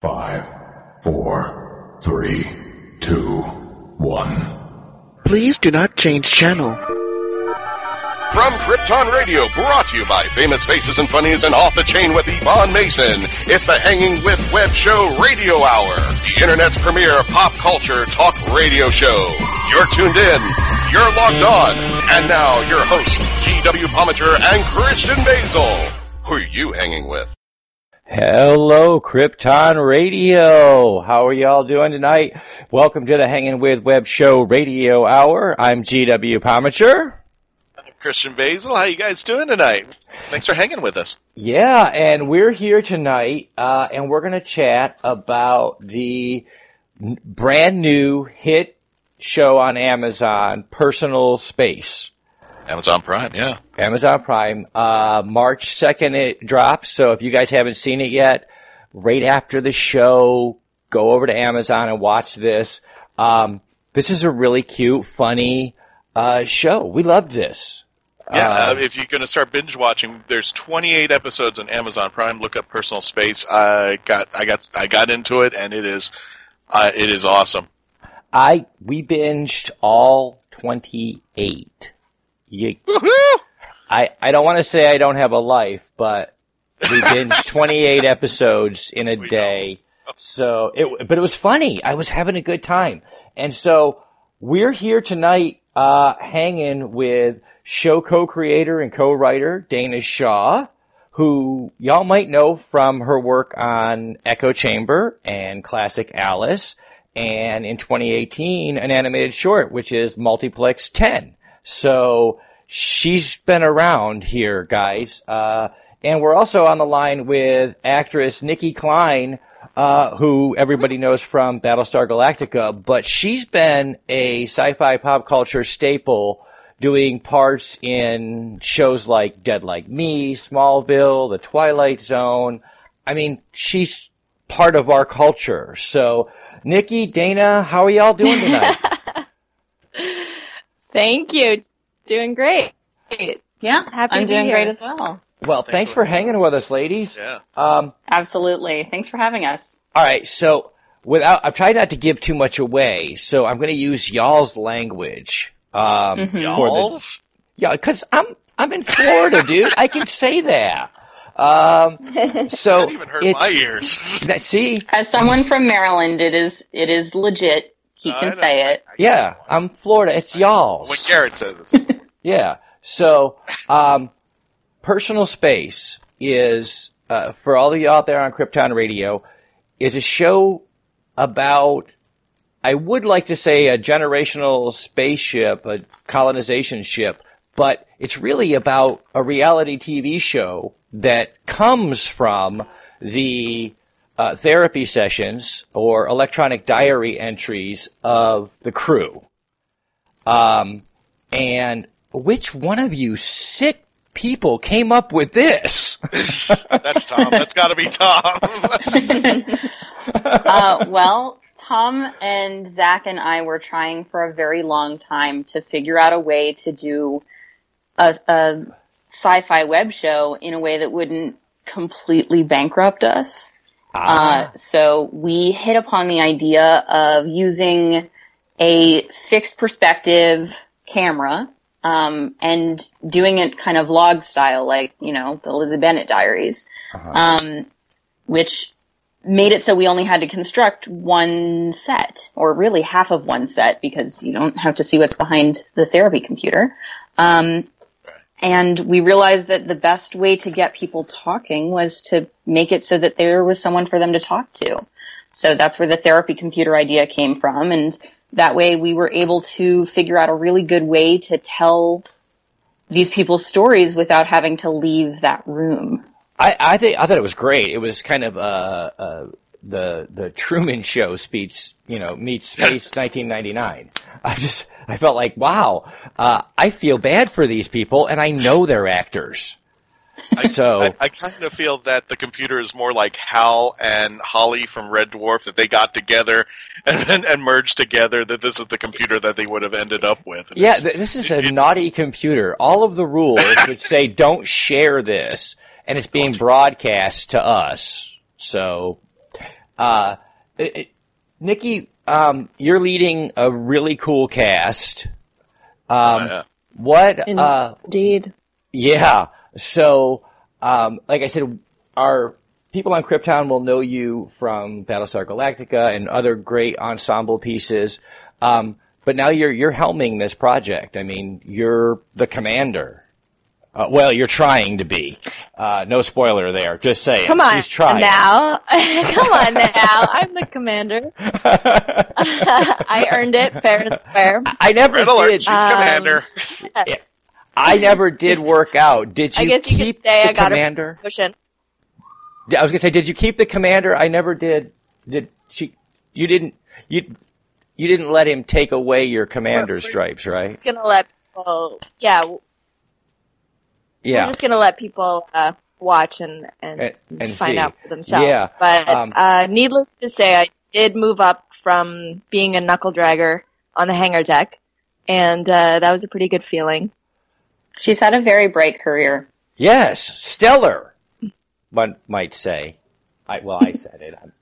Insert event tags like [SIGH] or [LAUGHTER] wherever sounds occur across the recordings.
Five, four, three, two, one. Please do not change channel. From Krypton Radio, brought to you by Famous Faces and Funnies and Off the Chain with Yvonne Mason, it's the Hanging with Web Show Radio Hour, the Internet's premier pop culture talk radio show. You're tuned in, you're logged on, and now your hosts, G.W. Pomichter and Christian Basel. Who are you hanging with? Hello, Krypton Radio. How are y'all doing tonight? Welcome to the Hanging with Web Show Radio Hour. I'm GW Pomichter. Christian Basel. How you guys doing tonight? Thanks for hanging with us. Yeah, and we're here tonight, uh, and we're going to chat about the n- brand new hit show on Amazon, Personal Space. Amazon Prime, yeah. Amazon Prime. Uh, March 2nd it drops, so if you guys haven't seen it yet, right after the show, go over to Amazon and watch this. Um, this is a really cute, funny uh, show. We love this. Yeah, Uh, uh, if you're going to start binge watching, there's 28 episodes on Amazon Prime. Look up Personal Space. I got, I got, I got into it, and it is, uh, it is awesome. I we binged all 28. You, I, I don't want to say I don't have a life, but we binged [LAUGHS] 28 episodes in a We day. So it, but it was funny. I was having a good time. And so we're here tonight, uh, hanging with show co-creator and co-writer Dana Shaw, who y'all might know from her work on Echo Chamber and Classic Alice. And in 2018, an animated short, which is Multiplex 10. So she's been around here, guys. Uh, and we're also on the line with actress Nicki Clyne, uh, who everybody knows from Battlestar Galactica, but she's been a sci-fi pop culture staple doing parts in shows like Dead Like Me, Smallville, The Twilight Zone. I mean, she's part of our culture. So, Nicki, Dana, how are y'all doing tonight? [LAUGHS] Thank you. Doing great. Yeah, Happy I'm to be doing here. great as well. well, thanks for hanging with us, ladies. Yeah. Um, Absolutely. Thanks for having us. all right, so without, I'm trying not to give too much away, so I'm going to use y'all's language. Um, for the, yeah, because I'm I'm in Florida, dude. I can say that. Um, [LAUGHS] so That even hurt it's my ears. [LAUGHS] see, As someone from Maryland, it is it is legit. He can say it. yeah, I'm Florida. It's y'all's. When Garrett says it. [LAUGHS] Yeah. So, um, personal space is uh, for all of you out there on Krypton Radio is a show about. I would like to say a generational spaceship, a colonization ship, but it's really about a reality TV show that comes from the uh, therapy sessions or electronic diary entries of the crew. Um, and which one of you sick people came up with this? [LAUGHS] That's Tom. That's got to be Tom. [LAUGHS] Uh, well, Tom and Zach and I were trying for a very long time to figure out a way to do a, a sci-fi web show in a way that wouldn't completely bankrupt us. Uh, so we hit upon the idea of using a fixed perspective camera um, and doing it kind of log style, like you know the Lizzie Bennet Diaries, um, which made it so we only had to construct one set, or really half of one set, because you don't have to see what's behind the therapy computer. Um, and we realized that the best way to get people talking was to make it so that there was someone for them to talk to. So that's where the therapy computer idea came from. And that way we were able to figure out a really good way to tell these people's stories without having to leave that room. I, I think I thought it was great. It was kind of uh, uh, the the Truman Show speech, you know, meets [LAUGHS] Space 1999. I just I felt like wow, uh, I feel bad for these people, and I know they're actors. So I, I kind of feel that the computer is more like Hal and Holly from Red Dwarf that they got together and, [LAUGHS] and, and merged together. That this is the computer that they would have ended up with. And Yeah, this is a naughty computer. All of the rules would say [LAUGHS] don't share this, and it's being broadcast to us. So, Uh, it, it- Nicki, um, you're leading a really cool cast. Um, Oh, yeah. What? Uh, Indeed. yeah. So, um, like I said, our people on Krypton will know you from Battlestar Galactica and other great ensemble pieces. Um, but now you're you're helming this project. I mean, you're the commander. Uh, well, you're trying to be. Uh, no spoiler there. Just saying. Come on She's trying. now. [LAUGHS] Come on now. I'm the commander. [LAUGHS] I earned it fair and square. I never Red alert! did. She's Um, [LAUGHS] commander. I never did work out. Did you I guess you keep could say the I got commander? a promotion. I was gonna say, did you keep the commander? I never did. Did she? You didn't. You you didn't let him take away your commander stripes, right? Just gonna let people. Yeah, we're Yeah. just gonna let people uh, watch and and, And- and find see. out for themselves. Yeah, But um, uh, needless to say, I did move up from being a knuckle dragger on the hangar deck, and uh, that was a pretty good feeling. She's had a very bright career. Yes, stellar. One might say. I well, I said it. I'm,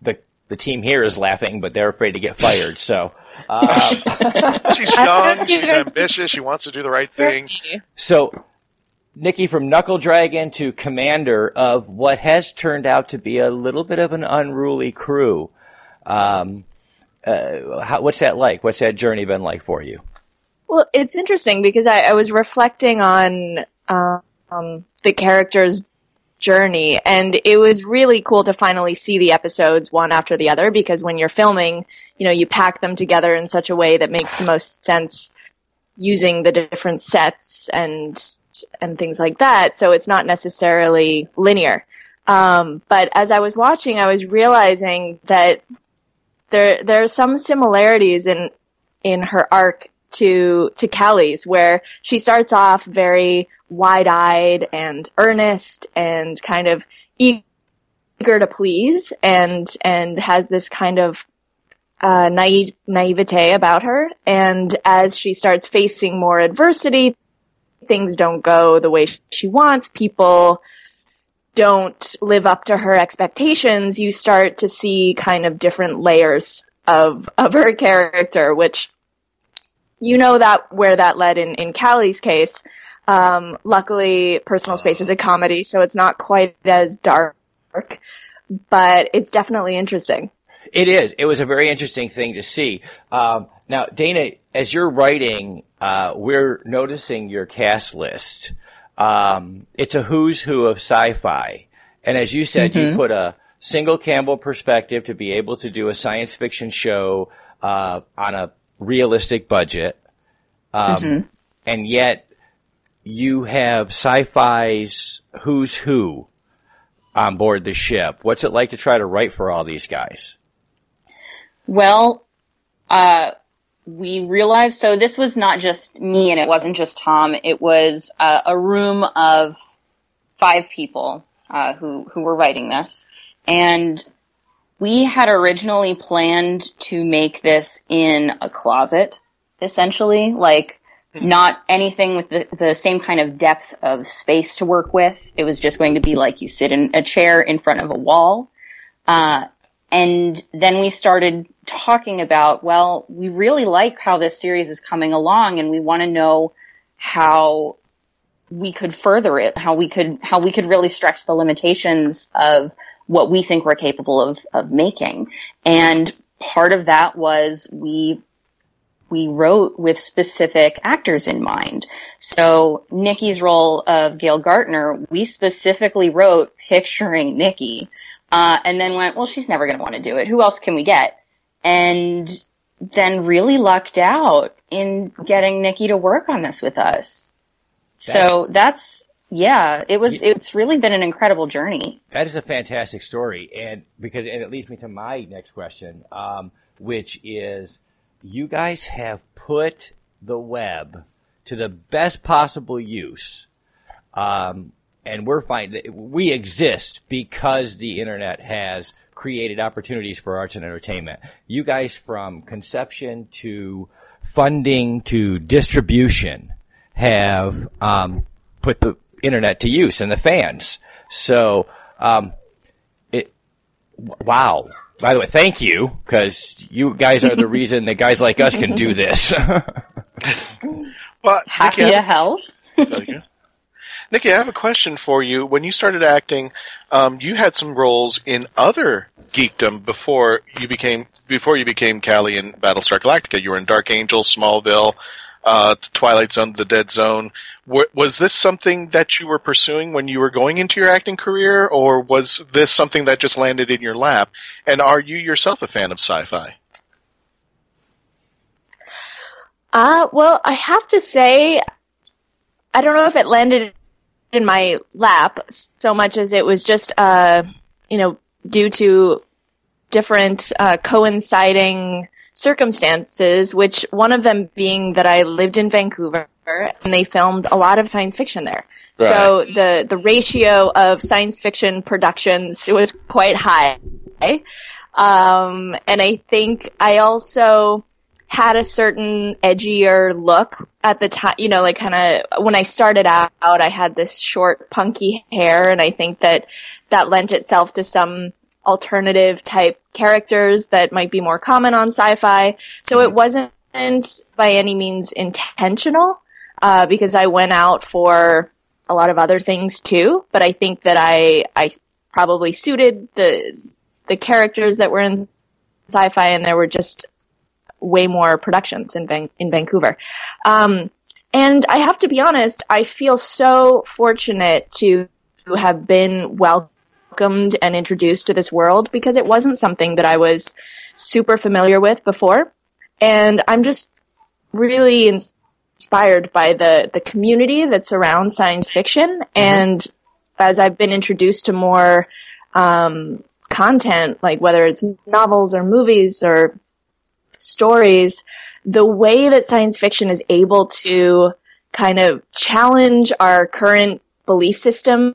the the team here is laughing, but they're afraid to get fired. So, uh, [LAUGHS] She's [LAUGHS] young. She's ambitious. She wants to do the right thing. so Nicki from Knuckle Dragon to commander of what has turned out to be a little bit of an unruly crew. Um, uh, how, what's that like? What's that journey been like for you? Well, it's interesting because I, I was reflecting on um, the character's journey, and it was really cool to finally see the episodes one after the other. Because when you're filming, you know, you pack them together in such a way that makes the most sense using the different sets and and things like that. So it's not necessarily linear. Um, but as I was watching, I was realizing that there there are some similarities in in her arc to to Callie's, where she starts off very wide-eyed and earnest and kind of eager to please, and and has this kind of uh, naive naivete about her. And as she starts facing more adversity, things don't go the way she wants. People don't live up to her expectations. You start to see kind of different layers of of her character, which you know that where that led in in Callie's case. Um, luckily, Personal Space is a comedy, so it's not quite as dark, but it's definitely interesting. It is. It was a very interesting thing to see. Um, now, Dana, as you're writing, uh, we're noticing your cast list. Um, it's a who's who of sci-fi, and as you said, you put a single Campbell perspective to be able to do a science fiction show uh, on a realistic budget, um, and yet you have sci-fi's who's who on board the ship. What's it like to try to write for all these guys? Well, uh, we realized so this was not just me and it wasn't just Tom. It was uh, a room of five people uh, who who were writing this, and we had originally planned to make this in a closet, essentially, like not anything with the, the same kind of depth of space to work with. It was just going to be like you sit in a chair in front of a wall. Uh, and then we started talking about, well, we really like how this series is coming along and we want to know how we could further it, how we could, how we could really stretch the limitations of what we think we're capable of, of making. And part of that was we we wrote with specific actors in mind. So Nicki's role of Gail Gartner, we specifically wrote picturing Nicki, uh, and then went, well, she's never going to want to do it. Who else can we get? And then really lucked out in getting Nicki to work on this with us. So that's, yeah, it was, it's really been an incredible journey. That is a fantastic story, and because and it leads me to my next question, um, which is, you guys have put the web to the best possible use, um, and we're finding we exist because the internet has created opportunities for arts and entertainment. You guys, from conception to funding to distribution, have um, put the internet to use and the fans. So, um, it, Wow. By the way, thank you because you guys are the [LAUGHS] reason that guys like us can do this. [LAUGHS] Well, Happy Nicki, to help. Nicki, I have a question for you. When you started acting, um, you had some roles in other geekdom before you became before you became Callie in Battlestar Galactica. You were in Dark Angel, Smallville, uh, Twilight Zone, The Dead Zone. W- was this something that you were pursuing when you were going into your acting career, or was this something that just landed in your lap? And are you yourself a fan of sci-fi? Uh, well, I have to say, I don't know if it landed in my lap so much as it was just, uh, you know, due to different uh, coinciding circumstances, which one of them being that I lived in Vancouver and they filmed a lot of science fiction there. So the, the ratio of science fiction productions was quite high. Um, and I think I also had a certain edgier look at the time, you know, like kind of when I started out, I had this short punky hair and I think that that lent itself to some alternative type characters that might be more common on sci-fi. So it wasn't by any means intentional, uh, because I went out for a lot of other things too, but I think that I, I probably suited the, the characters that were in sci-fi and there were just way more productions in Van- in Vancouver. Um, and I have to be honest, I feel so fortunate to have been welcomed and introduced to this world because it wasn't something that I was super familiar with before. And I'm just really inspired by the, the community that surrounds science fiction. And as I've been introduced to more, um, content, like whether it's novels or movies or stories, the way that science fiction is able to kind of challenge our current belief systems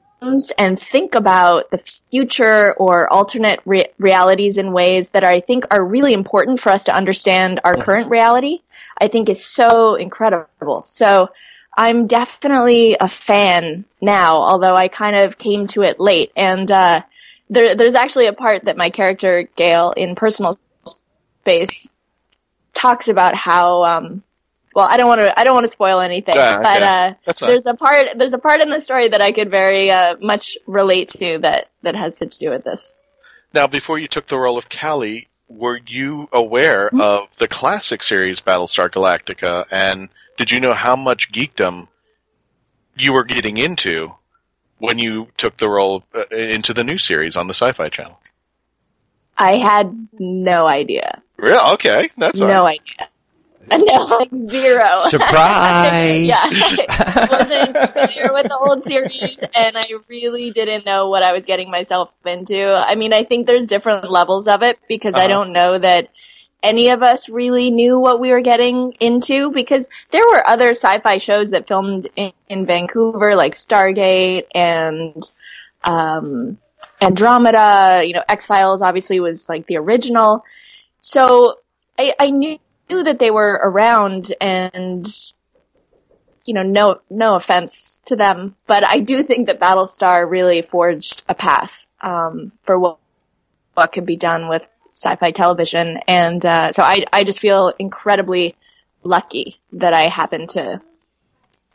and think about the future or alternate re- realities in ways that I think are really important for us to understand our current reality, I think is so incredible. So I'm definitely a fan now, although I kind of came to it late. And uh, there, there's actually a part that my character Gail in Personal Space talks about how um well I don't want to I don't want to spoil anything Ah, but okay. uh That's fine. there's a part there's a part in the story that I could very uh, much relate to that that has to do with this. Now, before you took the role of Callie, were you aware of the classic series Battlestar Galactica, and did you know how much geekdom you were getting into when you took the role uh, into the new series on the Sci-Fi Channel? I had no idea. Really? Okay, that's all no right. idea. [LAUGHS] No, like zero. [LAUGHS] Surprise! [LAUGHS] yeah, I wasn't familiar with the old series, and I really didn't know what I was getting myself into. I mean, I think there's different levels of it because I Uh-huh. don't know that any of us really knew what we were getting into because there were other sci-fi shows that filmed in, in Vancouver, like Stargate and um, Andromeda. You know, X Files obviously was like the original. So I, I knew that they were around and you know, no no offense to them, but I do think that Battlestar really forged a path um, for what what could be done with sci-fi television, and uh, so I I just feel incredibly lucky that I happen to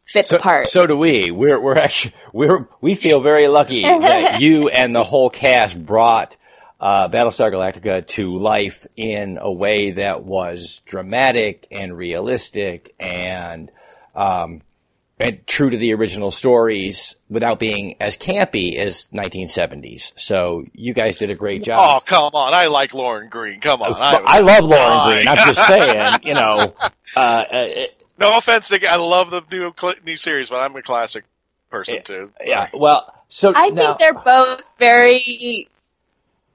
fit So, the part. so do we. We're we're actually we're we feel very lucky [LAUGHS] that you and the whole cast brought uh, Battlestar Galactica to life in a way that was dramatic and realistic and um, and true to the original stories without being as campy as 1970s. So you guys did a great job. Oh, come on! I like Lorne Greene. Come on! But I love Lorne Fine. Greene. I'm just saying, you know. [LAUGHS] Uh, uh, no offense, Nick. I love the new new series, but I'm a classic person too. yeah. Well, so I now, think they're both very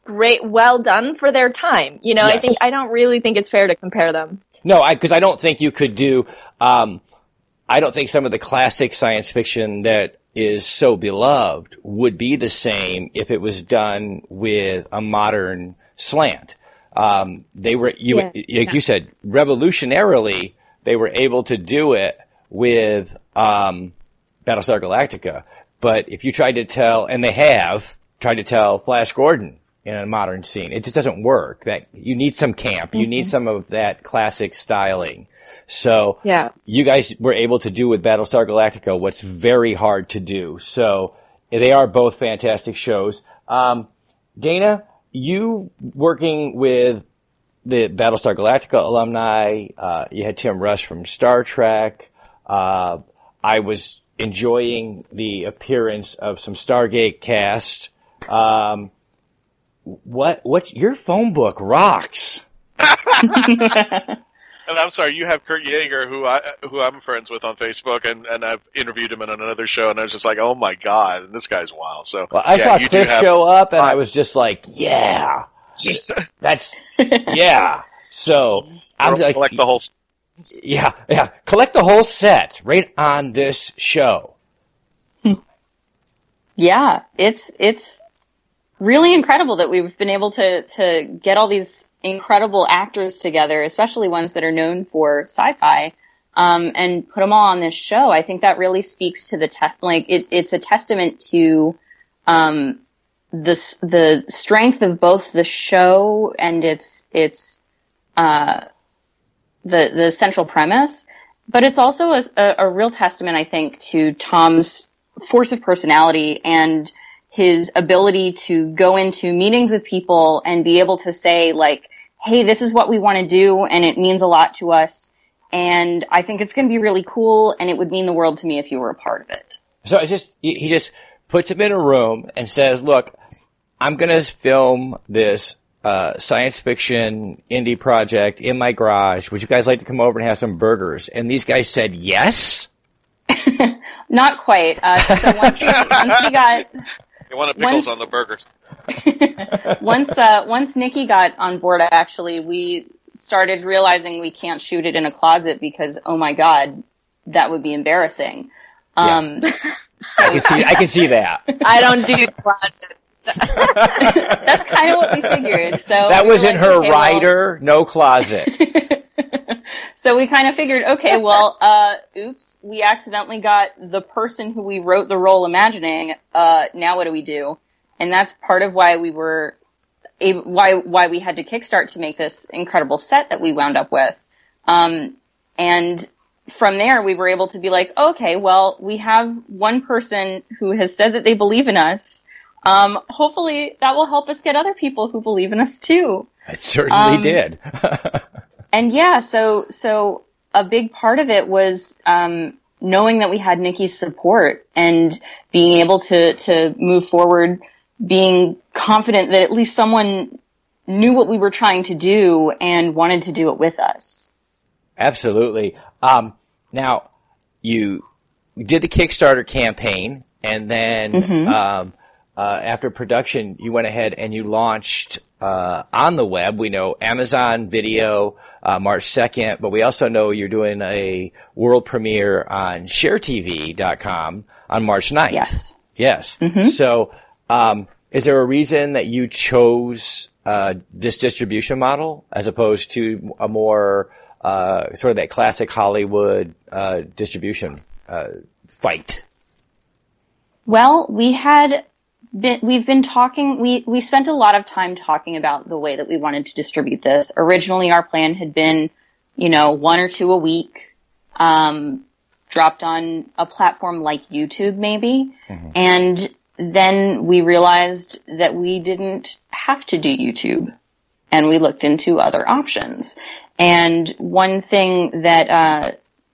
great, well done for their time. You know, I think I don't really think it's fair to compare them. No, I because I, don't think you could do. Um, I don't think some of the classic science fiction that is so beloved would be the same if it was done with a modern slant. Um, they were, you, Yeah. like you said, revolutionarily, they were able to do it with um, Battlestar Galactica. But if you tried to tell, and they have tried to tell Flash Gordon in a modern scene. It just doesn't work. That you need some camp. You need some of that classic styling. So Yeah. you guys were able to do with Battlestar Galactica what's very hard to do. So they are both fantastic shows. Um, Dana, you working with the Battlestar Galactica alumni, uh, you had Tim Russ from Star Trek. Uh, I was enjoying the appearance of some Stargate cast. Um, what, what, your phone book rocks. [LAUGHS] And I'm sorry, you have Kurt Yaeger, who I who I'm friends with on Facebook, and, and I've interviewed him in another show, and I was just like, oh my god, and this guy's wild. So Well, I yeah, saw Cliff have- show up and I was just like, yeah, [LAUGHS] that's, [LAUGHS] yeah. So I'm like, collect the whole. yeah, yeah, collect the whole set right on this show. Yeah, it's it's really incredible that we've been able to to get all these incredible actors together, especially ones that are known for sci-fi, um, and put them all on this show. I think that really speaks to the te- like it, it's a testament to um, the the strength of both the show and its its uh, the the central premise, but it's also a, a, a real testament, I think, to Tom's force of personality and his ability to go into meetings with people and be able to say like, "Hey, this is what we want to do, and it means a lot to us." And I think it's going to be really cool, and it would mean the world to me if you were a part of it. So it's just, he he just puts him in a room and says, look, I'm going to film this uh, science fiction indie project in my garage. Would you guys like to come over and have some burgers? And these guys said yes. [LAUGHS] Not quite. Uh, so once we, once we got They wanted pickles Once- on the burgers. [LAUGHS] once uh, once Nicki got on board, actually, we started realizing we can't shoot it in a closet because oh my god, that would be embarrassing. Um, I can see, I can see that. [LAUGHS] I don't do closets. [LAUGHS] that's kind of what we figured. So That was were in like, her okay, well- rider, no closet. So we kind of figured, okay, [LAUGHS] well, uh, oops, we accidentally got the person who we wrote the role imagining. Uh, now what do we do? And that's part of why we were, ab- why why we had to kickstart to make this incredible set that we wound up with. Um, and from there, we were able to be like, okay, well, we have one person who has said that they believe in us. Um, hopefully, that will help us get other people who believe in us too. It certainly Um, did. [LAUGHS] and yeah, so so a big part of it was um, knowing that we had Nicki's support and being able to to move forward, being confident that at least someone knew what we were trying to do and wanted to do it with us. Absolutely. Um, now, you did the Kickstarter campaign, and then Mm-hmm. um, uh, after production, you went ahead and you launched uh, on the web. We know Amazon Video uh, March 2nd, but we also know you're doing a world premiere on ShareTV.com on March 9th. Yes. Yes. Mm-hmm. So, um, is there a reason that you chose uh, this distribution model as opposed to a more uh, sort of that classic Hollywood uh, distribution uh, fight? Well, we had been, we've been talking, we, we spent a lot of time talking about the way that we wanted to distribute this. Originally, our plan had been, you know, one or two a week, um, dropped on a platform like YouTube maybe. And then we realized that we didn't have to do YouTube and we looked into other options. And one thing that, uh,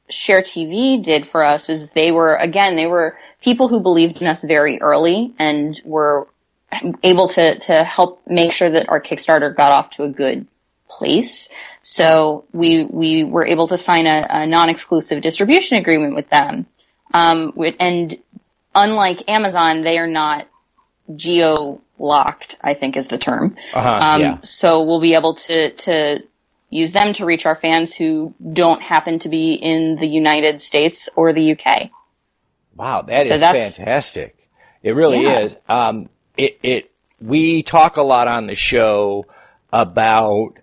Share TV did for us is they were, again, they were people who believed in us very early and were able to, to help make sure that our Kickstarter got off to a good place. So we, we were able to sign a, a non-exclusive distribution agreement with them. Um, and unlike Amazon, they are not geo locked, I think is the term. Uh-huh, um, yeah. So we'll be able to, to use them to reach our fans who don't happen to be in the United States or the UK. Wow, that is So that's- fantastic. It really Yeah. is. Um, it, it, we talk a lot on the show about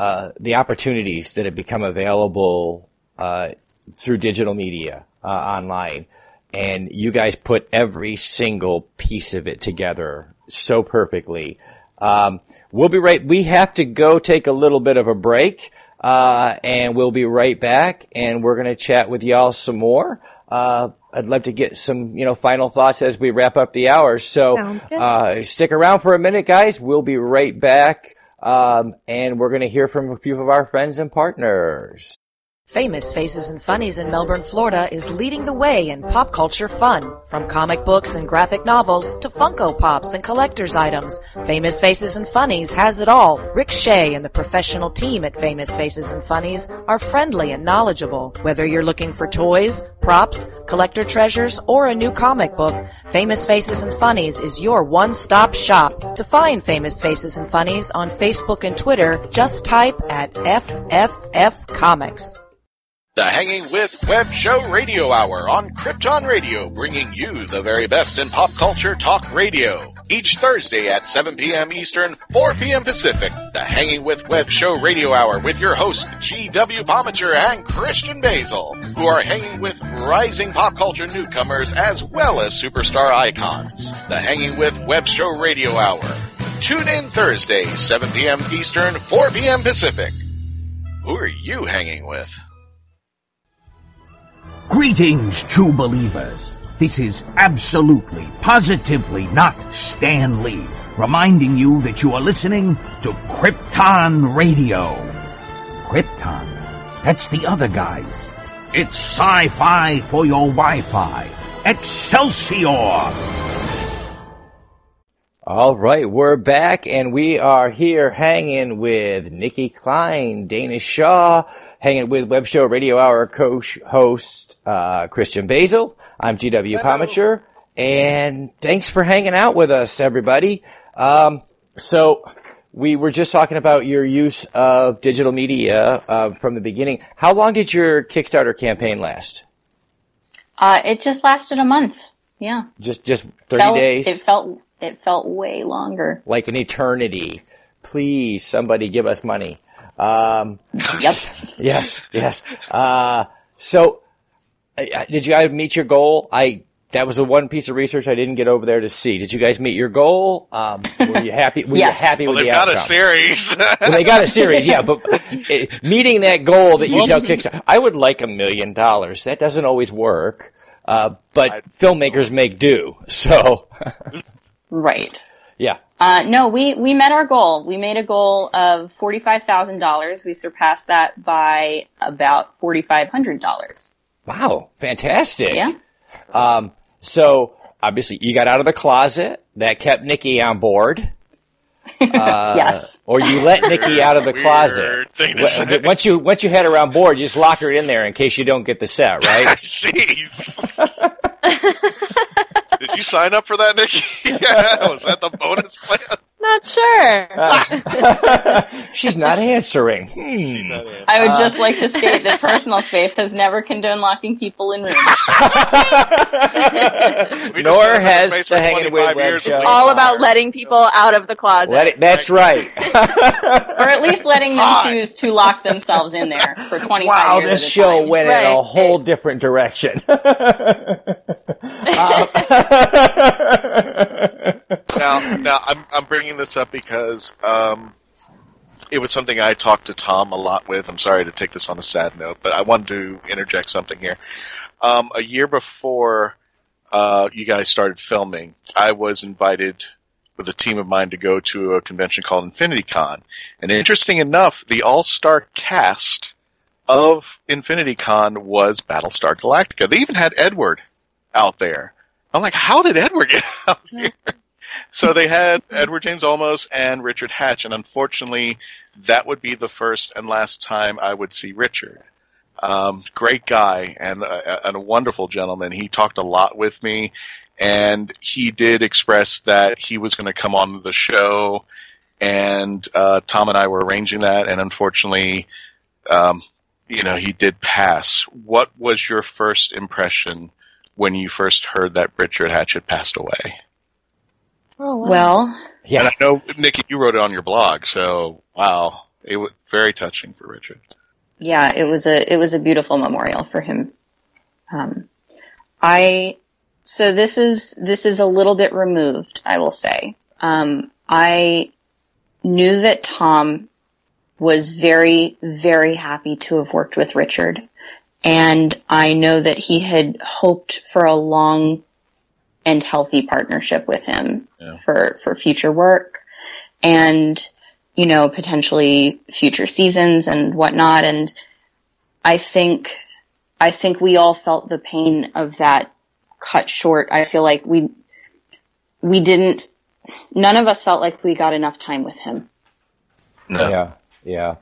uh, the opportunities that have become available uh, through digital media uh, online, and you guys put every single piece of it together so perfectly. Um, we'll be right. We have to go take a little bit of a break, uh, and we'll be right back. And we're going to chat with y'all some more. Uh, I'd love to get some, you know, final thoughts as we wrap up the hour. So, uh, stick around for a minute, guys. We'll be right back. Um, and we're going to hear from a few of our friends and partners. Famous Faces and Funnies in Melbourne, Florida is leading the way in pop culture fun. From comic books and graphic novels to Funko Pops and collector's items, Famous Faces and Funnies has it all. Rick Shea and the professional team at Famous Faces and Funnies are friendly and knowledgeable. Whether you're looking for toys, props, collector treasures, or a new comic book, Famous Faces and Funnies is your one-stop shop. To find Famous Faces and Funnies on Facebook and Twitter, just type at FFF Comics. The Hanging with Web Show Radio Hour on Krypton Radio, bringing you the very best in pop culture talk radio. Each Thursday at 7 p.m. Eastern, 4 p.m. Pacific, the Hanging with Web Show Radio Hour with your hosts G.W. Pomichter and Christian Basel, who are hanging with rising pop culture newcomers as well as superstar icons. The Hanging with Web Show Radio Hour. Tune in Thursday, 7 p.m. Eastern, 4 p.m. Pacific. Who are you hanging with? Greetings, true believers. This is absolutely, positively not Stan Lee, reminding you that you are listening to Krypton Radio. Krypton? That's the other guys. It's sci-fi for your Wi-Fi. Excelsior! All right, we're back and we are here hanging with Nicki Clyne, Dana Shaw, hanging with Web Show Radio Hour co-host uh, Christian Basel. I'm GW Pomichter, and thanks for hanging out with us, everybody. Um, so we were just talking about your use of digital media uh, from the beginning. How long did your Kickstarter campaign last? Uh, it just lasted a month. Yeah. Just just thirty Felt- days. It felt it felt way longer. like an eternity. Please, somebody give us money. Um, [LAUGHS] Yep. yes, yes. Uh, so, uh, did you guys meet your goal? I that was the one piece of research I didn't get over there to see. Did you guys meet your goal? Um, were you happy? Were Yes. you happy Well, with they've the got outcome? a series. well, they got a series, yeah, but uh, [LAUGHS] meeting that goal that you tell Kickstarter, I would like a million dollars. That doesn't always work, uh, but filmmakers make do. So, Right. yeah. Uh, no, we, we met our goal. We made a goal of $45,000. We surpassed that by about $4,500. Wow, fantastic. Yeah. Um, so obviously you got out of the closet. That kept Nicki on board. [LAUGHS] Uh, yes. Or you let Nicki out of the closet. Weird thing to say. Once you once you had her on board, you just lock her in there in case you don't get the set, right? [LAUGHS] Jeez. [LAUGHS] You sign up for that, Nicki? [LAUGHS] Yeah, was that the bonus plan? Not sure. Ah. [LAUGHS] She's not answering. [LAUGHS] Hmm. I would just ah. like to state that personal space has never condoned locking people in rooms. [LAUGHS] Nor has space the Hanging 25 With Web Show. with All about letting people out of the closet. Let it, that's right. or at least letting them choose to lock themselves in there for 25 wow, years this show time. went in a whole different direction. Uh, now, now I'm I'm bringing this up because um, it was something I talked to Tom a lot with. I'm sorry to take this on a sad note, but I wanted to interject something here. Um, a year before uh, you guys started filming, I was invited with a team of mine to go to a convention called Infinity Con, and interesting enough, the all-star cast of Infinity Con was Battlestar Galactica. They even had Edward out there. I'm like, how did Edward get out here? So they had Edward James Olmos and Richard Hatch, and unfortunately, that would be the first and last time I would see Richard. Um, great guy and a, and a wonderful gentleman. He talked a lot with me, and he did express that he was going to come on the show, and uh, Tom and I were arranging that, and unfortunately, um, you know, he did pass. What was your first impression when you first heard that Richard Hatch had passed away? Oh, wow. Well, yeah. And I know, Nicki, you wrote it on your blog, so wow, it was very touching for Richard. yeah, it was a it was a beautiful memorial for him. Um, I so this is this is a little bit removed, I will say. Um, I knew that Tom was very, very happy to have worked with Richard. And I know that he had hoped for a long and healthy partnership with him Yeah. for, for future work and, you know, potentially future seasons and whatnot. And I think, I think we all felt the pain of that cut short. I feel like we, we didn't, none of us felt like we got enough time with him. No. Yeah, yeah.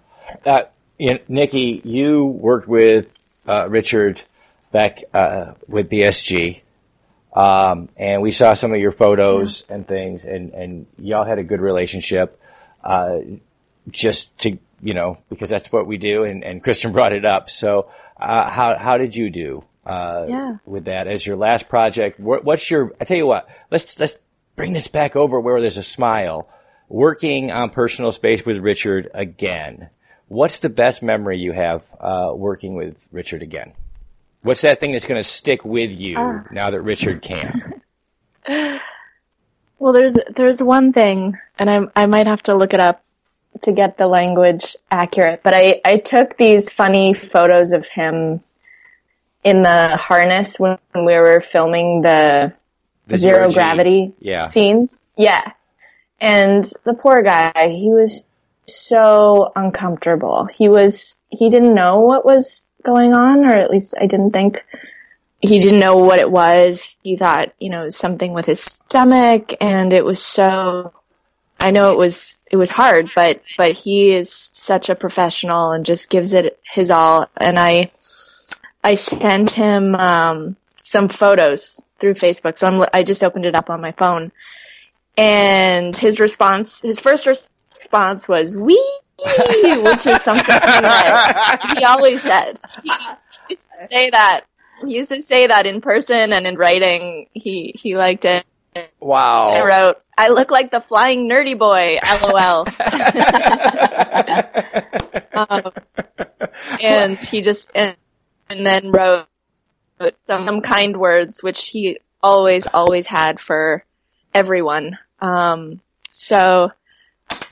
Uh, you know, Nicki, you worked with uh, Richard back uh, with BSG, um, and we saw some of your photos and things, and, and y'all had a good relationship. Uh, just to you know, because that's what we do, and, and Christian [LAUGHS] brought it up. So, uh, how how did you do uh, Yeah. with that as your last project? What, what's your? I tell you what, let's let's bring this back over where there's a smile. Working on personal space with Richard again. What's the best memory you have uh, working with Richard again? What's that thing that's going to stick with you ah. now that Richard can? [LAUGHS] Well, there's there's one thing, and I I might have to look it up to get the language accurate. But I I took these funny photos of him in the harness when we were filming the, The zero G. gravity Yeah. scenes. Yeah, and the poor guy, he was so uncomfortable. He was he didn't know what was going on, or at least I didn't think he didn't know what it was. He thought, you know, something with his stomach and it was so I know it was it was hard, but but he is such a professional and just gives it his all and I I sent him um some photos through Facebook. So I'm, I just opened it up on my phone and his response his first response was wee which is something that he always says. He used to say that he used to say that in person and in writing. He he liked it. I Wow. wrote, "I look like the flying nerdy boy." LOL. [LAUGHS] um, and he just and, and then wrote some, some kind words, which he always always had for everyone. Um, so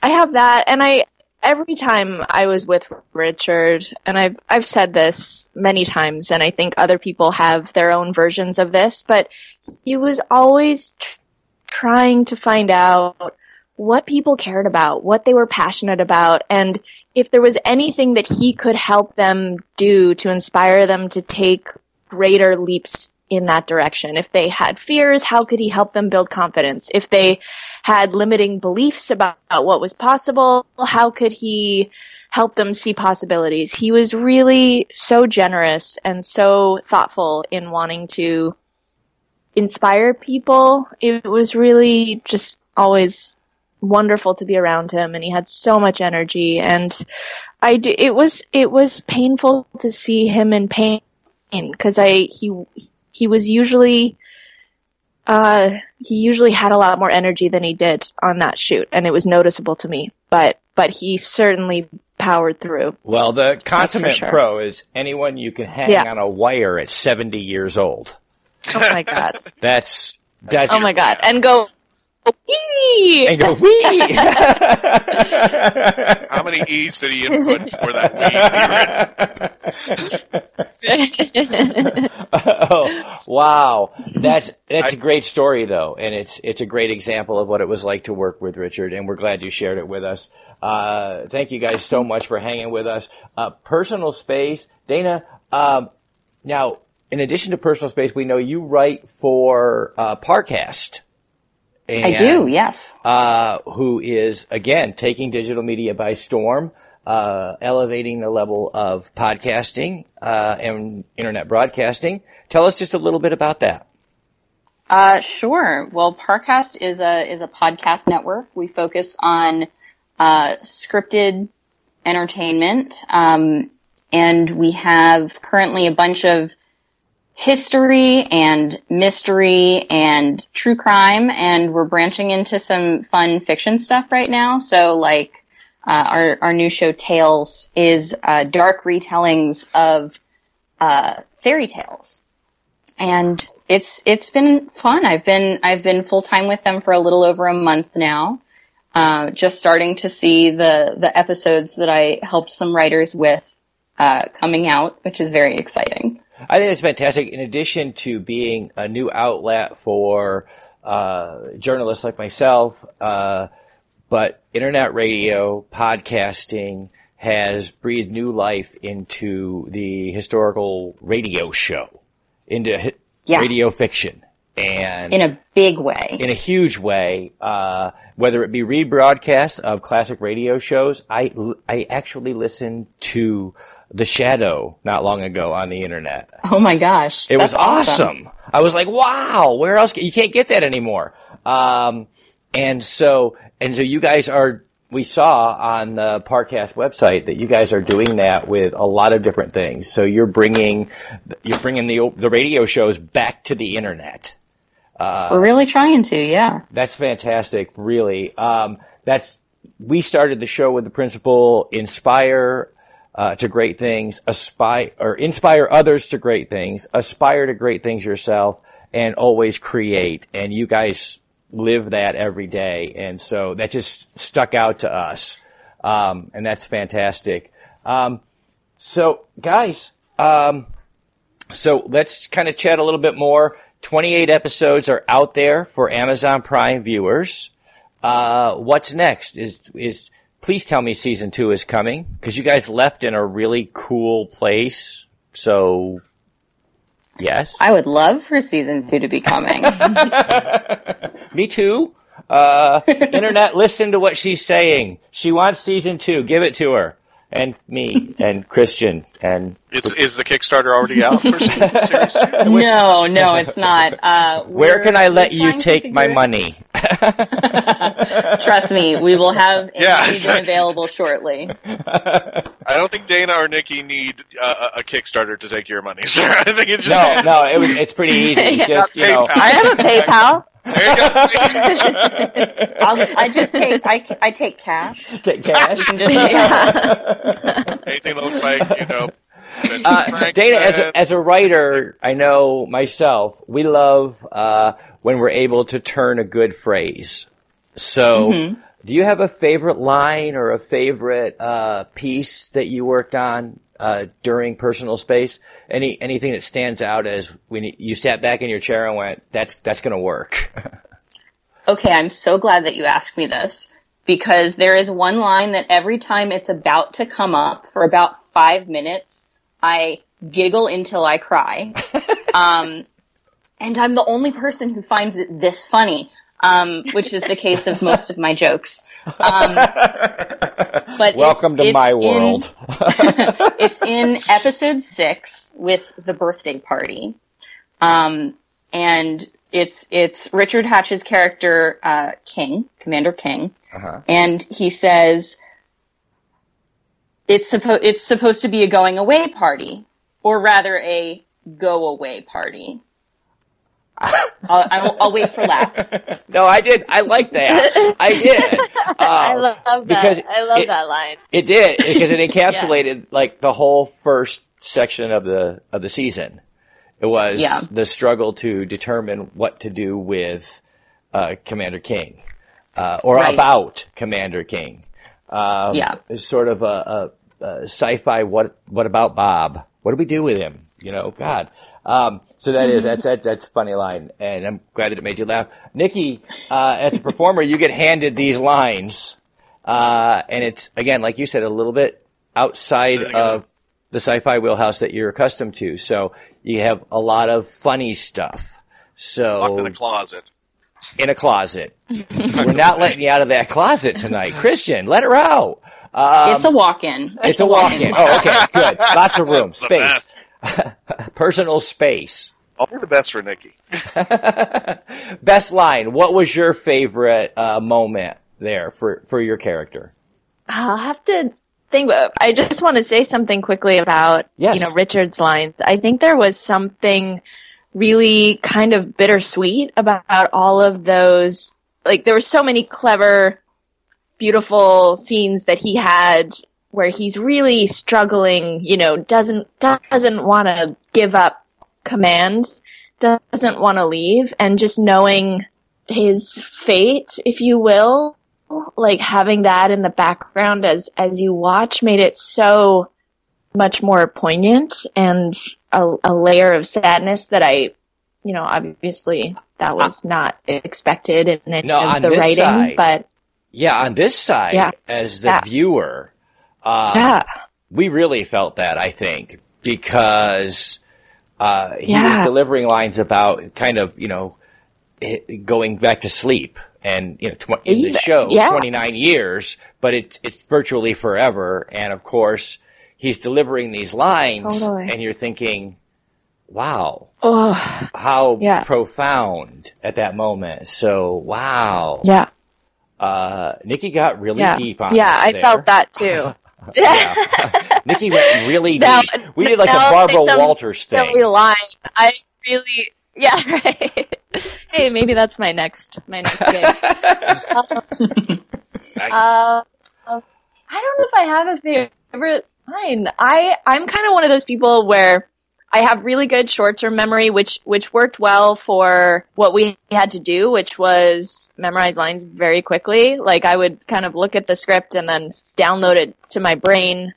I have that, and I every time I was with Richard, and I've I've said this many times, and I think other people have their own versions of this, but he was always tr- trying to find out what people cared about, what they were passionate about, and if there was anything that he could help them do to inspire them to take greater leaps in that direction. If they had fears, how could he help them build confidence? If they had limiting beliefs about what was possible, how could he help them see possibilities? He was really so generous and so thoughtful in wanting to inspire people. It was really just always wonderful to be around him and he had so much energy and I do, it was it was painful to see him in pain because I he he was usually uh he usually had a lot more energy than he did on that shoot and it was noticeable to me but but he certainly powered through Well, the consummate sure. pro is anyone you can hang Yeah. on a wire at 70 years old. oh my god [LAUGHS] That's that's oh my god and go "Wee!" and go wee. [LAUGHS] How many E's did he input for that weed? [LAUGHS] oh, wow. That's that's a great story though, and it's it's a great example of what it was like to work with Richard, and we're glad you shared it with us. Uh, thank you guys so much for hanging with us. Uh, personal space, Dana. Um, now, in addition to personal space, we know you write for uh, Parcast. I do, yes. uh, who is again taking digital media by storm, uh, elevating the level of podcasting uh, and internet broadcasting. Tell us just a little bit about that. Uh, sure. Well, Parcast is a is a podcast network. We focus on uh, scripted entertainment, um, and we have currently a bunch of history and mystery and true crime, and we're branching into some fun fiction stuff right now. So, like uh, our our new show Tales is uh, dark retellings of uh, fairy tales and it's it's been fun. I've been I've been full time with them for a little over a month now, Uh, just starting to see the the episodes that I helped some writers with uh, coming out, which is very exciting. I think it's fantastic. In addition to being a new outlet for uh, journalists like myself, uh, but internet radio, podcasting has breathed new life into the historical radio show, into hi- Yeah. radio fiction, and In a big way. in a huge way. Uh, whether it be rebroadcasts of classic radio shows, I I actually listen to The Shadow not long ago on the internet. Oh my gosh. It was That's awesome. I was like, wow, where else? You can't get that anymore. Um, and so, and so you guys are, we saw on the Parcast website that you guys are doing that with a lot of different things. So you're bringing, you're bringing the, the radio shows back to the internet. We're really trying to, yeah. That's fantastic, really. Um, that's we started the show with the principle: inspire uh, to great things, aspire or inspire others to great things, aspire to great things yourself, and always create. And you guys live that every day, and so that just stuck out to us, um, and that's fantastic. Um, so, guys, um, so let's kind of chat a little bit more. 28 episodes are out there for Amazon Prime viewers. Uh, what's next? Is is please tell me season two is coming because you guys left in a really cool place. So, yes, I would love for season two to be coming. [LAUGHS] me too. Uh, internet, listen to what she's saying. She wants season two. Give it to her. And me and Christian and Is, is the Kickstarter already out for [LAUGHS] series two? no, no, it's not. Uh, where can I let you take my figure- money? [LAUGHS] Trust me, we will have a [LAUGHS] Yeah. season available shortly. I don't think Dana or Nicki need uh, a Kickstarter to take your money, sir. I think it's just No, no, it was, it's pretty easy. Just you know, I have a PayPal. There you go. [LAUGHS] I'll, I just take I, I take cash. take cash. You can just [LAUGHS] Anything that looks like you know. Uh, Dana, as a, as a writer, I know myself, we love uh, when we're able to turn a good phrase. So, Mm-hmm. do you have a favorite line or a favorite uh, piece that you worked on uh, during personal space? Any anything that stands out as when you- sat back in your chair and went, "That's that's going to work." [LAUGHS] Okay, I'm so glad that you asked me this because there is one line that every time it's about to come up for about five minutes, I giggle until I cry. [LAUGHS] um, and I'm the only person who finds it this funny, um, which is the case of most of my jokes. Um, but Welcome it's- to it's my in- world. [LAUGHS] it's in episode six with the birthday party. Um, and it's, it's Richard Hatch's character, uh, King, Commander King. And he says, it's supposed, it's supposed to be a going away party, or rather a go away party. I'll, I'll, I'll wait for laughs. no, I did. I like that. I did. [LAUGHS] I Uh, love that. because I love it- that line. It did because it [LAUGHS] encapsulated like the whole first section of the of the season. It was Yeah. the struggle to determine what to do with uh, Commander King, uh, or Right. about Commander King. Um, Yeah. it's sort of a, a, a sci-fi. What what about Bob? What do we do with him? You know, God. Um, so that is that's [LAUGHS] that, that's a funny line, and I'm glad that it made you laugh. Nicki, uh, as a performer, you get handed these lines, uh, and it's again, like you said, a little bit outside of the sci-fi wheelhouse that you're accustomed to. So you have a lot of funny stuff. So Locked in a closet. in a closet. [LAUGHS] We're not letting you out of that closet tonight, [LAUGHS] Christian. Let her out. Um, it's a walk-in. it's a walk-in. Oh, okay, good. Lots of room, space, personal space. Only the best for Nicki. [LAUGHS] Best line. What was your favorite uh, moment there for for your character? I'll have to think. I just want to say something quickly about Yes. you know Richard's lines. I think there was something really kind of bittersweet about all of those. Like there were so many clever, beautiful scenes that he had where he's really struggling. You know, doesn't doesn't want to give up command, doesn't want to leave, and just knowing his fate, if you will, like having that in the background as as you watch made it so much more poignant and a, a layer of sadness that I, you know, obviously that was not expected in any No, of on the this writing, side, but Yeah, on this side, Yeah. as the Yeah. viewer, uh, yeah, we really felt that, I think, because uh, he was delivering lines about kind of, you know, going back to sleep. And, you know, tw- in the show, yeah. 29 years, but it's, it's virtually forever. And of course, he's delivering these lines Totally. and you're thinking, wow, oh, how Yeah. profound at that moment. So, wow. yeah, Uh, Nicki got really yeah, deep on yeah. I there. felt that [LAUGHS] too. [LAUGHS] Yeah. [LAUGHS] Nicki went really Now- deep. We did like a Barbara some Walters silly thing. line. I really, yeah, [LAUGHS] right. hey, maybe that's my next, my next gig. Uh, I don't know if I have a favorite line. I I'm kind of one of those people where I have really good short term memory, which which worked well for what we had to do, which was memorize lines very quickly. Like I would kind of look at the script and then download it to my brain,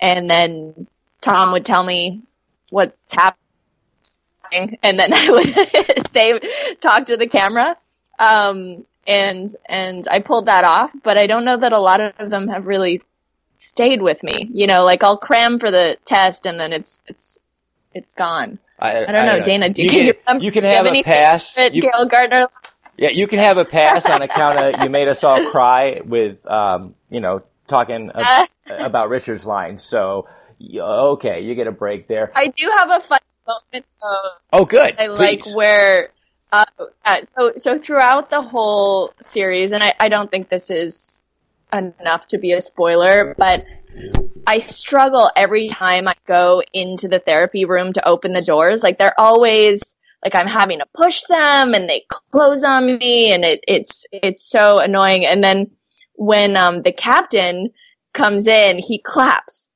and then Tom would tell me what's happening, and then [LAUGHS] I would [LAUGHS] say talk to the camera. Um, and and I pulled that off, but I don't know that a lot of them have really stayed with me. You know, like I'll cram for the test and then it's it's it's gone. I, I don't know, Dana. Do you, you, can, you can do have any a pass. You, Gail Gardner. yeah, you can have a pass on account of you made us all cry with, um, you know, talking ab- [LAUGHS] about Richard's lines. So, okay, you get a break there. I do have a fun moment though. Oh, good. I like Please. where uh, uh, so so throughout the whole series, and I, I don't think this is enough to be a spoiler, but I struggle every time I go into the therapy room to open the doors. Like they're always like I'm having to push them, and they close on me, and it, it's it's so annoying. And then when um, the captain comes in, he claps,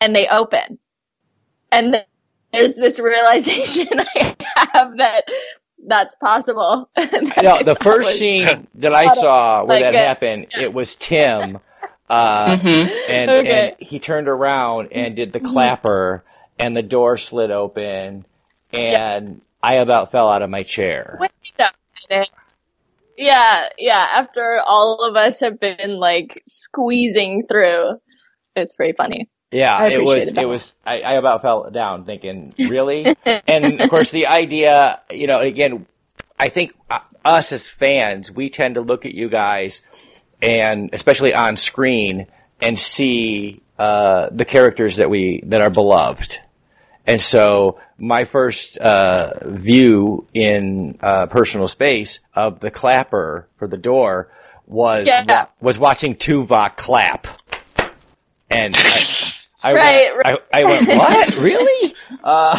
and they open, and then there's this realization [LAUGHS] I have that that's possible. [LAUGHS] No, the first scene [LAUGHS] that I saw where Like, that happened, it was Tim, uh, and, Okay. and he turned around and did the clapper, and the door slid open, and I about fell out of my chair. Wait a minute. Yeah, yeah. After all of us have been like squeezing through, it's pretty funny. Yeah, it was. that. It was. I, I about fell down, thinking, really. [LAUGHS] and of course, the idea, you know, again, I think uh, us as fans, we tend to look at you guys, and especially on screen, and see uh, the characters that we that are beloved. And so, my first uh, view in uh, personal space of the clapper for the door was Yeah. wa- was watching Tuvok clap, and I, I Right, went, I, I went, what? [LAUGHS] Really? Uh,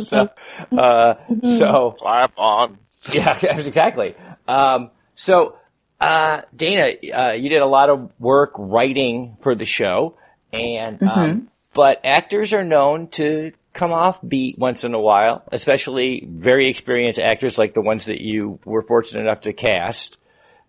[LAUGHS] so, uh, so Clap on. yeah, [LAUGHS] exactly. Um, so, uh, Dana, uh, you did a lot of work writing for the show, and um, but actors are known to come off beat once in a while, especially very experienced actors like the ones that you were fortunate enough to cast.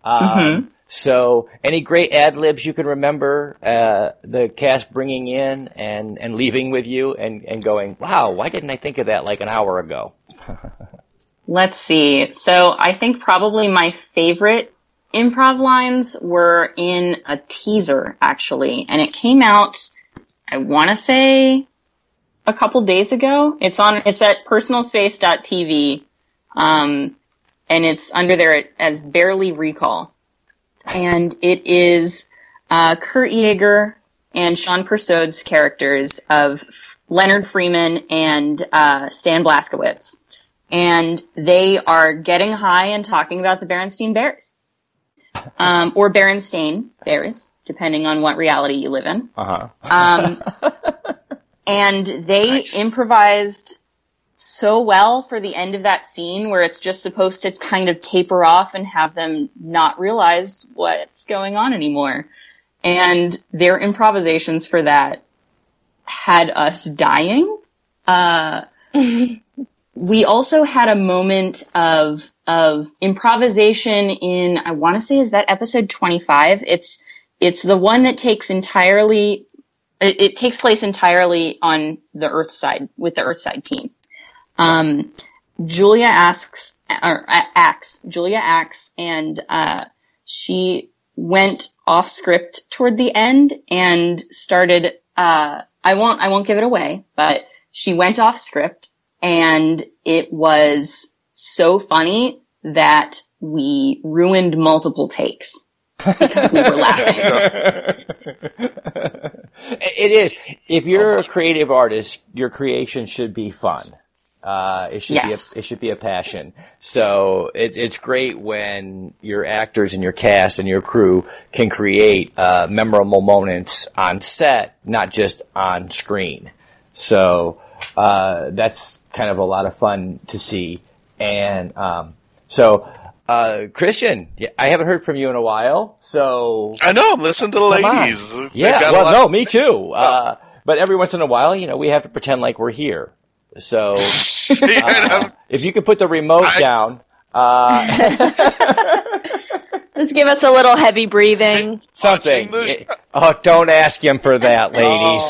Um, So, any great ad libs you can remember uh, the cast bringing in and, and leaving with you and, and going, wow, why didn't I think of that like an hour ago? [LAUGHS] Let's see. So I think probably my favorite improv lines were in a teaser, actually. And it came out, I want to say, a couple days ago. It's on, it's at personalspace.tv. Um, and it's under there as Barely Recall. And it is, uh, Kurt Yaeger and Sean Persaud's characters of Leonard Freeman and, uh, Stan Blaskowitz and they are getting high and talking about the Berenstein Bears, um, or Berenstain Bears, depending on what reality you live in. Uh huh. Um, and they improvised so well for the end of that scene where it's just supposed to kind of taper off and have them not realize what's going on anymore. And their improvisations for that had us dying. Uh, [LAUGHS] we also had a moment of of improvisation in I want to say is that episode 25. It's it's the one that takes entirely it, it takes place entirely on the Earth side with the Earth side team. Um, Julia asks or uh, acts Julia acts and uh, she went off script toward the end and started uh, I won't I won't give it away, but she went off script and it was so funny that we ruined multiple takes because we were laughing. [LAUGHS] it is. If you're a creative artist, your creation should be fun. Uh, it should Yes. be a, it should be a passion. So it, it's great when your actors and your cast and your crew can create uh, memorable moments on set, not just on screen. So uh, that's kind of a lot of fun to see. And um, so, uh, Christian, I haven't heard from you in a while. So I know. I'm listening to the Come on. ladies. Yeah, got a well, lot- no, me too. Uh, but every once in a while, you know, we have to pretend like we're here. So [LAUGHS] uh, if you could put the remote down, uh, [LAUGHS] Just give us a little heavy breathing. [LAUGHS] something. It- oh, don't ask him for that, ladies.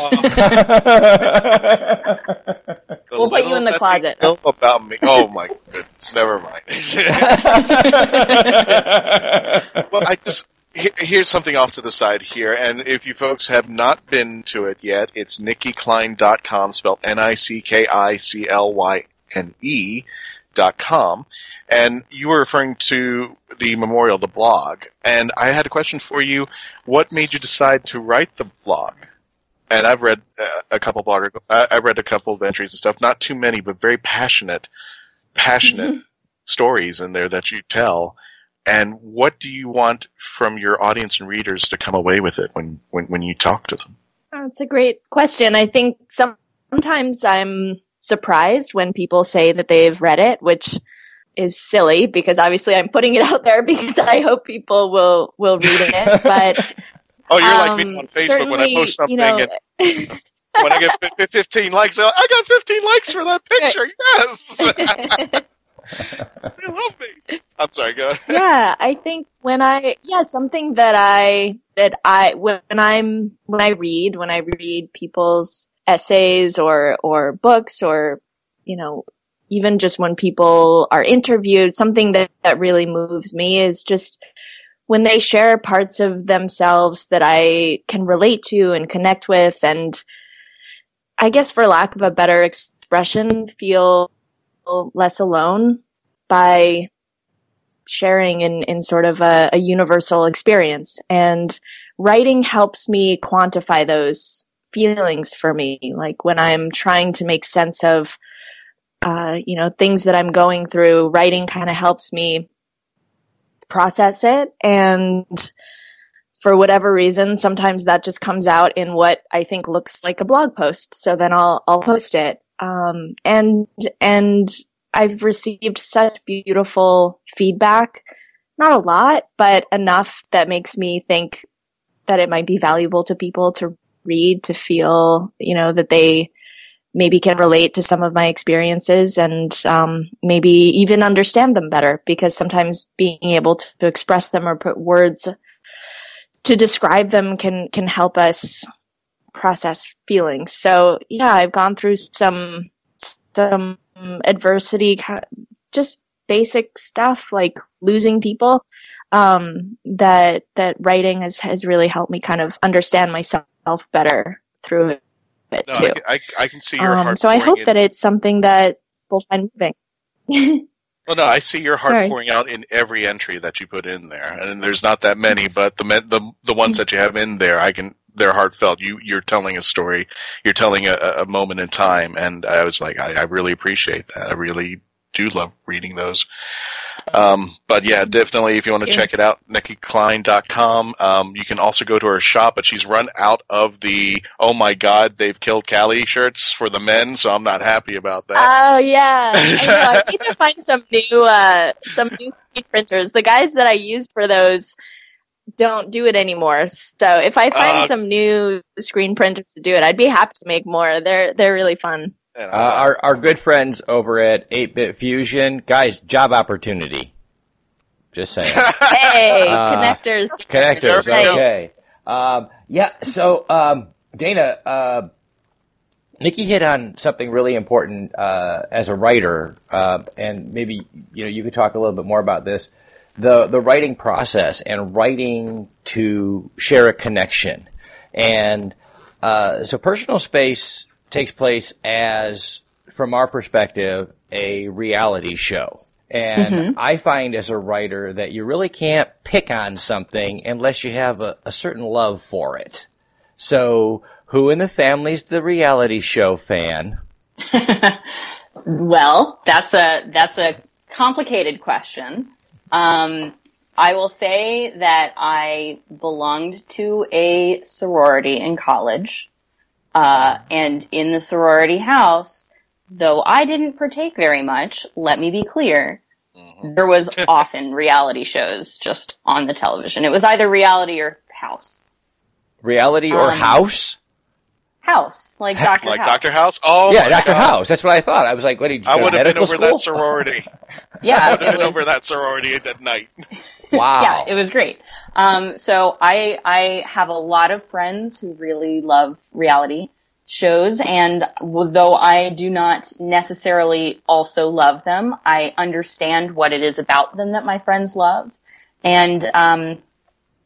The We'll put you in the closet. know about me. Oh my goodness. Never mind. [LAUGHS] [LAUGHS] well, I just here's something off to the side here, and if you folks have not been to it yet, it's nickiclyne.com, spelled N-I-C-K-I-C-L-Y-N-E dot com, and you were referring to the memorial, the blog, and I had a question for you. What made you decide to write the blog? And I've read uh, a couple blogger, I I read a couple of entries and stuff, not too many, but very passionate, passionate stories in there that you tell. And what do you want from your audience and readers to come away with it when, when, when you talk to them? That's a great question. I think some, sometimes I'm surprised when people say that they've read it, which is silly because obviously I'm putting it out there [LAUGHS] because I hope people will will read it. [LAUGHS] But Oh, you're like um, me on Facebook when I post something you know, and [LAUGHS] when I get fif- fif- 15 likes, I I got 15 likes for that picture. Yes. [LAUGHS] you love me. I'm sorry, go ahead. yeah, I think when I yeah something that I that I when I'm when I read when I read people's essays or or books or you know even just when people are interviewed something that that really moves me is just when they share parts of themselves that I can relate to and connect with and I guess for lack of a better expression feel less alone by sharing in, in sort of a, a universal experience. And writing helps me quantify those feelings for me. Like when I'm trying to make sense of, uh, you know, things that I'm going through, writing kind of helps me process it. And for whatever reason, sometimes that just comes out in what I think looks like a blog post. So then I'll, I'll post it. Um, and, and I've received such beautiful feedback. Not a lot, but enough that makes me think that it might be valuable to people to read, to feel, you know, that they maybe can relate to some of my experiences and um, maybe even understand them better because sometimes being able to, express them or put words to describe them can can help us process feelings. So yeah, I've gone through some some adversity, just basic stuff like losing people. Um, that that writing has has really helped me kind of understand myself better through it No, too. I, I, I can see your Um, heart. so I hope in- that it's something that will find moving. [LAUGHS] Well, no, I see your heart Sorry. pouring out in every entry that you put in there, and there's not that many, but the the the ones that you have in there, I can. They're heartfelt. You you're telling a story. You're telling a, a moment in time, and I was like, I, I really appreciate that. I really do love reading those. Um, but yeah, definitely if you want to Yeah. check it out, NickiClyne.com. Um, you can also go to her shop, but she's run out of the oh my god, they've killed Cally shirts for the men, so I'm not happy about that. Oh yeah, [LAUGHS] I know. I need to find some new uh, some new screen printers. The guys that I used for those don't do it anymore. So if I find Uh, some new screen printers to do it, I'd be happy to make more. They're they're really fun. And Uh, our our good friends over at Eight Bit Fusion, guys, job opportunity. Just saying. [LAUGHS] Hey, Uh, connectors. Connectors, okay. Um, yeah, so um, Dana, uh, Nicki hit on something really important uh, as a writer, uh, and maybe you know you could talk a little bit more about this. The the writing process and writing to share a connection, and uh, so personal space takes place as, from our perspective, a reality show. And I find as a writer that you really can't pick on something unless you have a, a certain love for it. So, who in the family's the reality show fan? [LAUGHS] Well, that's a that's a complicated question. Um, I will say that I belonged to a sorority in college, uh, and in the sorority house, though I didn't partake very much. Let me be clear. There was [LAUGHS] often reality shows just on the television. It was either reality or house. Reality or Um, house? House, like [LAUGHS] Doctor like House. Doctor House. Oh, yeah, my Dr. God. House. That's what I thought. I was like, what did you I go would have been over school? that sorority. [LAUGHS] yeah, I Yeah, would have been was, over that sorority at night. [LAUGHS] wow. Yeah, it was great. Um, so I I have a lot of friends who really love reality shows, and though I do not necessarily also love them, I understand what it is about them that my friends love. And um,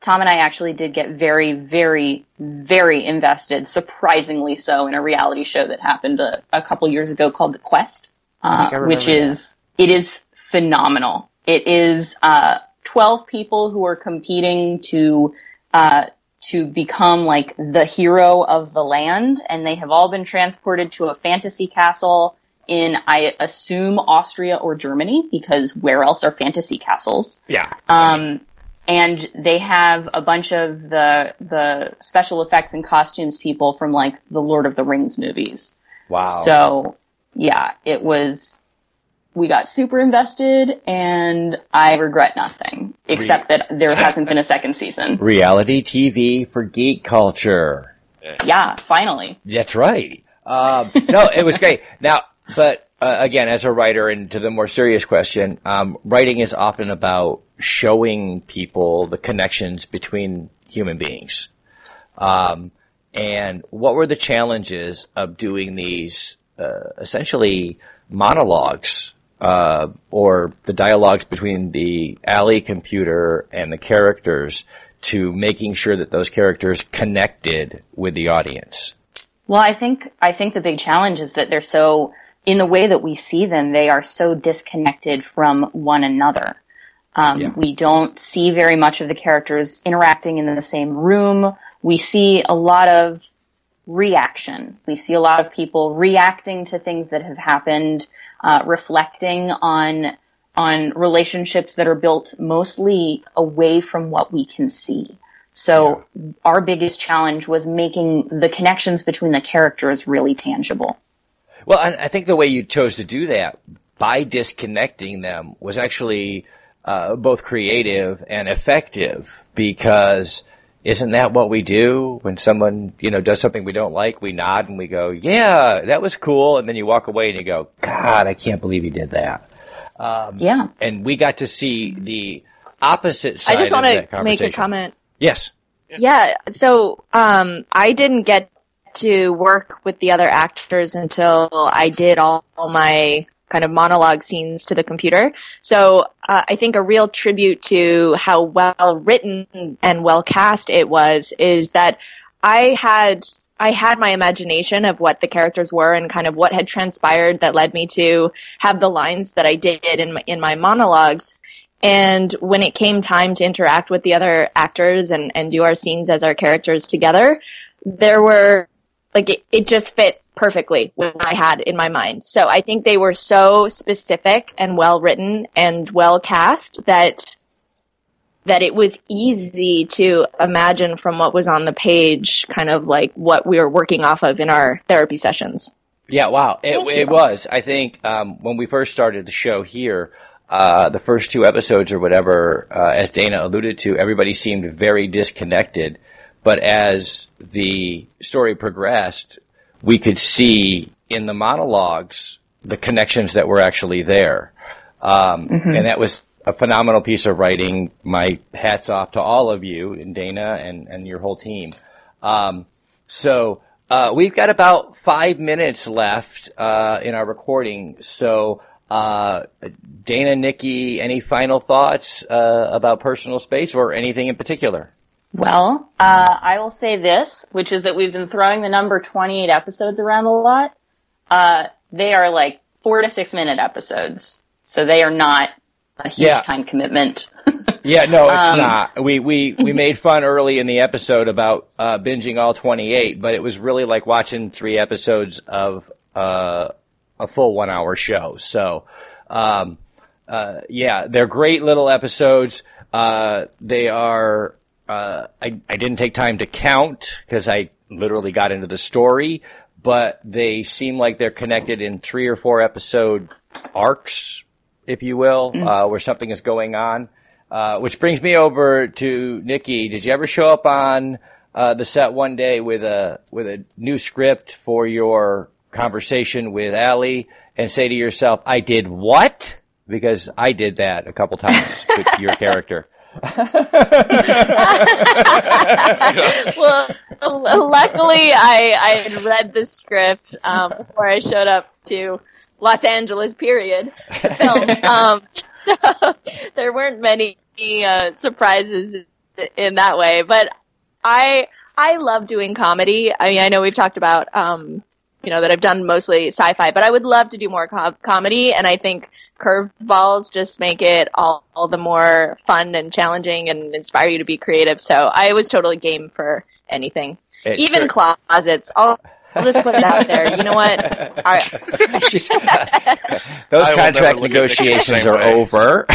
Tom and I actually did get very, very, very invested, surprisingly so, in a reality show that happened a, a couple years ago called The Quest, uh, think I remember which is it is phenomenal. It is uh, twelve people who are competing to uh, to become like the hero of the land, and they have all been transported to a fantasy castle in, I assume, Austria or Germany, because where else are fantasy castles? Yeah. Um, and they have a bunch of the the special effects and costumes people from like the Lord of the Rings movies. wow. So yeah, it was. We got super invested, and I regret nothing except that there hasn't been a second season. [LAUGHS] Reality TV for geek culture. Yeah, finally. That's right. Um, no, it was great. Now, but uh, again, as a writer, and to the more serious question, um, writing is often about showing people the connections between human beings. Um, and what were the challenges of doing these uh, essentially monologues uh, or the dialogues between the alley computer and the characters to making sure that those characters connected with the audience? Well, I think I think the big challenge is that they're so in the way that we see them, they are so disconnected from one another. Um, Yeah. We don't see very much of the characters interacting in the same room. We see a lot of reaction. We see a lot of people reacting to things that have happened, uh, reflecting on on relationships that are built mostly away from what we can see. So our biggest challenge was making the connections between the characters really tangible. Well, and I think the way you chose to do that by disconnecting them was actually uh, both creative and effective because isn't that what we do when someone you know does something we don't like? We nod and we go, "Yeah, that was cool," and then you walk away and you go, "God, I can't believe he did that." Yeah. And we got to see the opposite side I just want to make a comment. Yes. Yeah, so um, I didn't get to work with the other actors until I did all, all my kind of monologue scenes to the computer. So uh, I think a real tribute to how well written and well cast it was is that I had I had my imagination of what the characters were and kind of what had transpired that led me to have the lines that I did in my, in my monologues. And when it came time to interact with the other actors and, and do our scenes as our characters together, there were, like, it, it just fit perfectly what I had in my mind. So I think they were so specific and well written and well cast that, that it was easy to imagine from what was on the page kind of like what we were working off of in our therapy sessions. Yeah, wow. It, it was. I think um, when we first started the show here, uh, the first two episodes or whatever, uh, as Dana alluded to, everybody seemed very disconnected. But as the story progressed, we could see in the monologues the connections that were actually there. Um, And that was a phenomenal piece of writing. My hats off to all of you and Dana and, and your whole team. Um, so uh, we've got about five minutes left uh, in our recording. So uh, Dana, Nicki, any final thoughts uh, about personal space or anything in particular? Well, uh, I will say this, which is that we've been throwing the number 28 episodes around a lot. Uh, they are like four to six minute episodes. So they are not a huge Yeah. time commitment. [LAUGHS] Yeah, no, it's Um, not. We we we [LAUGHS] made fun early in the episode about uh, binging all twenty eight, but it was really like watching three episodes of uh, a full one hour show. So, um, uh, yeah, they're great little episodes. Uh, they are. Uh, I I didn't take time to count because I literally got into the story, but they seem like they're connected in three or four episode arcs, if you will, uh, where something is going on. Uh, which brings me over to Nicki. Did you ever show up on uh, the set one day with a with a new script for your conversation with Allie and say to yourself, "I did what?" Because I did that a couple times with your [LAUGHS] character. [LAUGHS] well, luckily I, I had read the script um, before I showed up to Los Angeles. Period. To film. [LAUGHS] um, so there weren't many uh, surprises in that way, but I I love doing comedy. I mean, I know we've talked about um, you know that I've done mostly sci-fi, but I would love to do more com- comedy, and I think curveballs just make it all, all the more fun and challenging and inspire you to be creative. So I was totally game for anything, It even sure- closets. I'll, I'll just put it out there. You know what? [LAUGHS] I, She's- [LAUGHS] Those I contract look at Nicki the negotiations are way. over. [LAUGHS]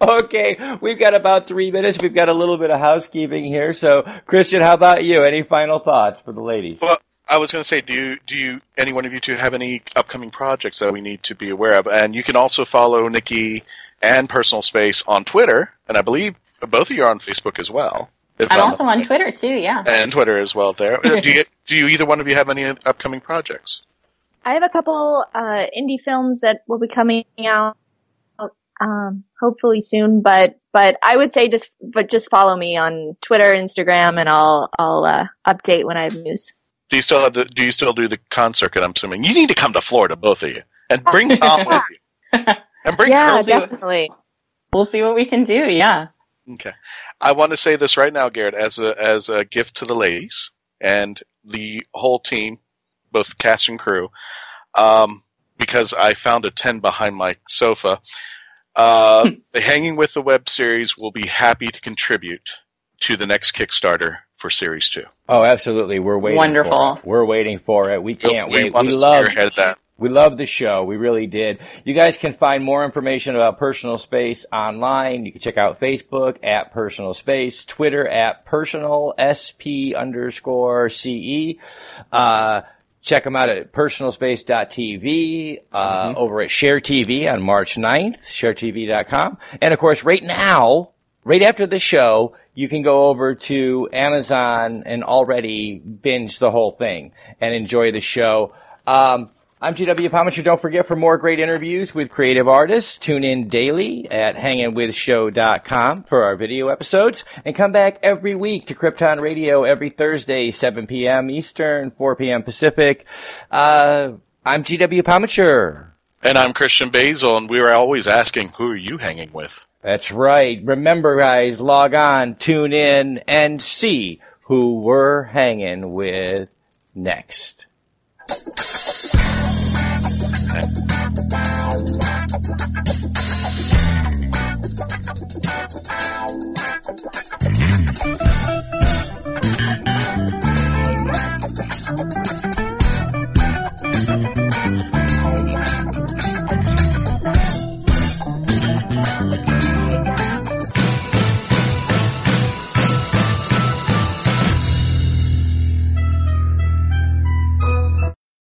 okay, we've got about three minutes. We've got a little bit of housekeeping here. So, Christian, how about you? Any final thoughts for the ladies? Well, I was going to say, do you, do you, any one of you two have any upcoming projects that we need to be aware of? And you can also follow Nicki and Personal Space on Twitter, and I believe both of you are on Facebook as well. I'm I'm- also on Twitter too, yeah. and Twitter as well. There, [LAUGHS] do you, do you either one of you have any upcoming projects? I have a couple uh, indie films that will be coming out um, hopefully soon. But but I would say just but just follow me on Twitter, Instagram, and I'll I'll uh, update when I have news. Do you still have the, do you still do the con circuit? I'm assuming you need to come to Florida, both of you, and bring [LAUGHS] Tom with you, [LAUGHS] and bring yeah, Curly. definitely. We'll see what we can do, yeah. Okay. I want to say this right now, Garrett, as a as a gift to the ladies and the whole team, both cast and crew, um, because I found a ten behind my sofa. Uh, [LAUGHS] the Hanging with the Web series will be happy to contribute to the next Kickstarter for Series Two. Oh, absolutely. We're waiting. Wonderful. For it. We're waiting for it. We can't we wait. we love that. We love the show. We really did. You guys can find more information about Personal Space online. You can check out Facebook at Personal Space, Twitter at Personal SP underscore CE. Uh, check them out at personalspace.tv, uh, over at Share TV on March 9th, sharetv.com. And of course, right now, right after the show, you can go over to Amazon and already binge the whole thing and enjoy the show. Um, I'm GW Pomichter. Don't forget for more great interviews with creative artists, tune in daily at hangingwithshow.com for our video episodes and come back every week to Krypton Radio every Thursday, 7 p.m. Eastern, 4 p.m. Pacific. Uh, I'm GW Pomichter. And I'm Christian Basel, and we were always asking, who are you hanging with? That's right. Remember, guys, log on, tune in, and see who we're hanging with next.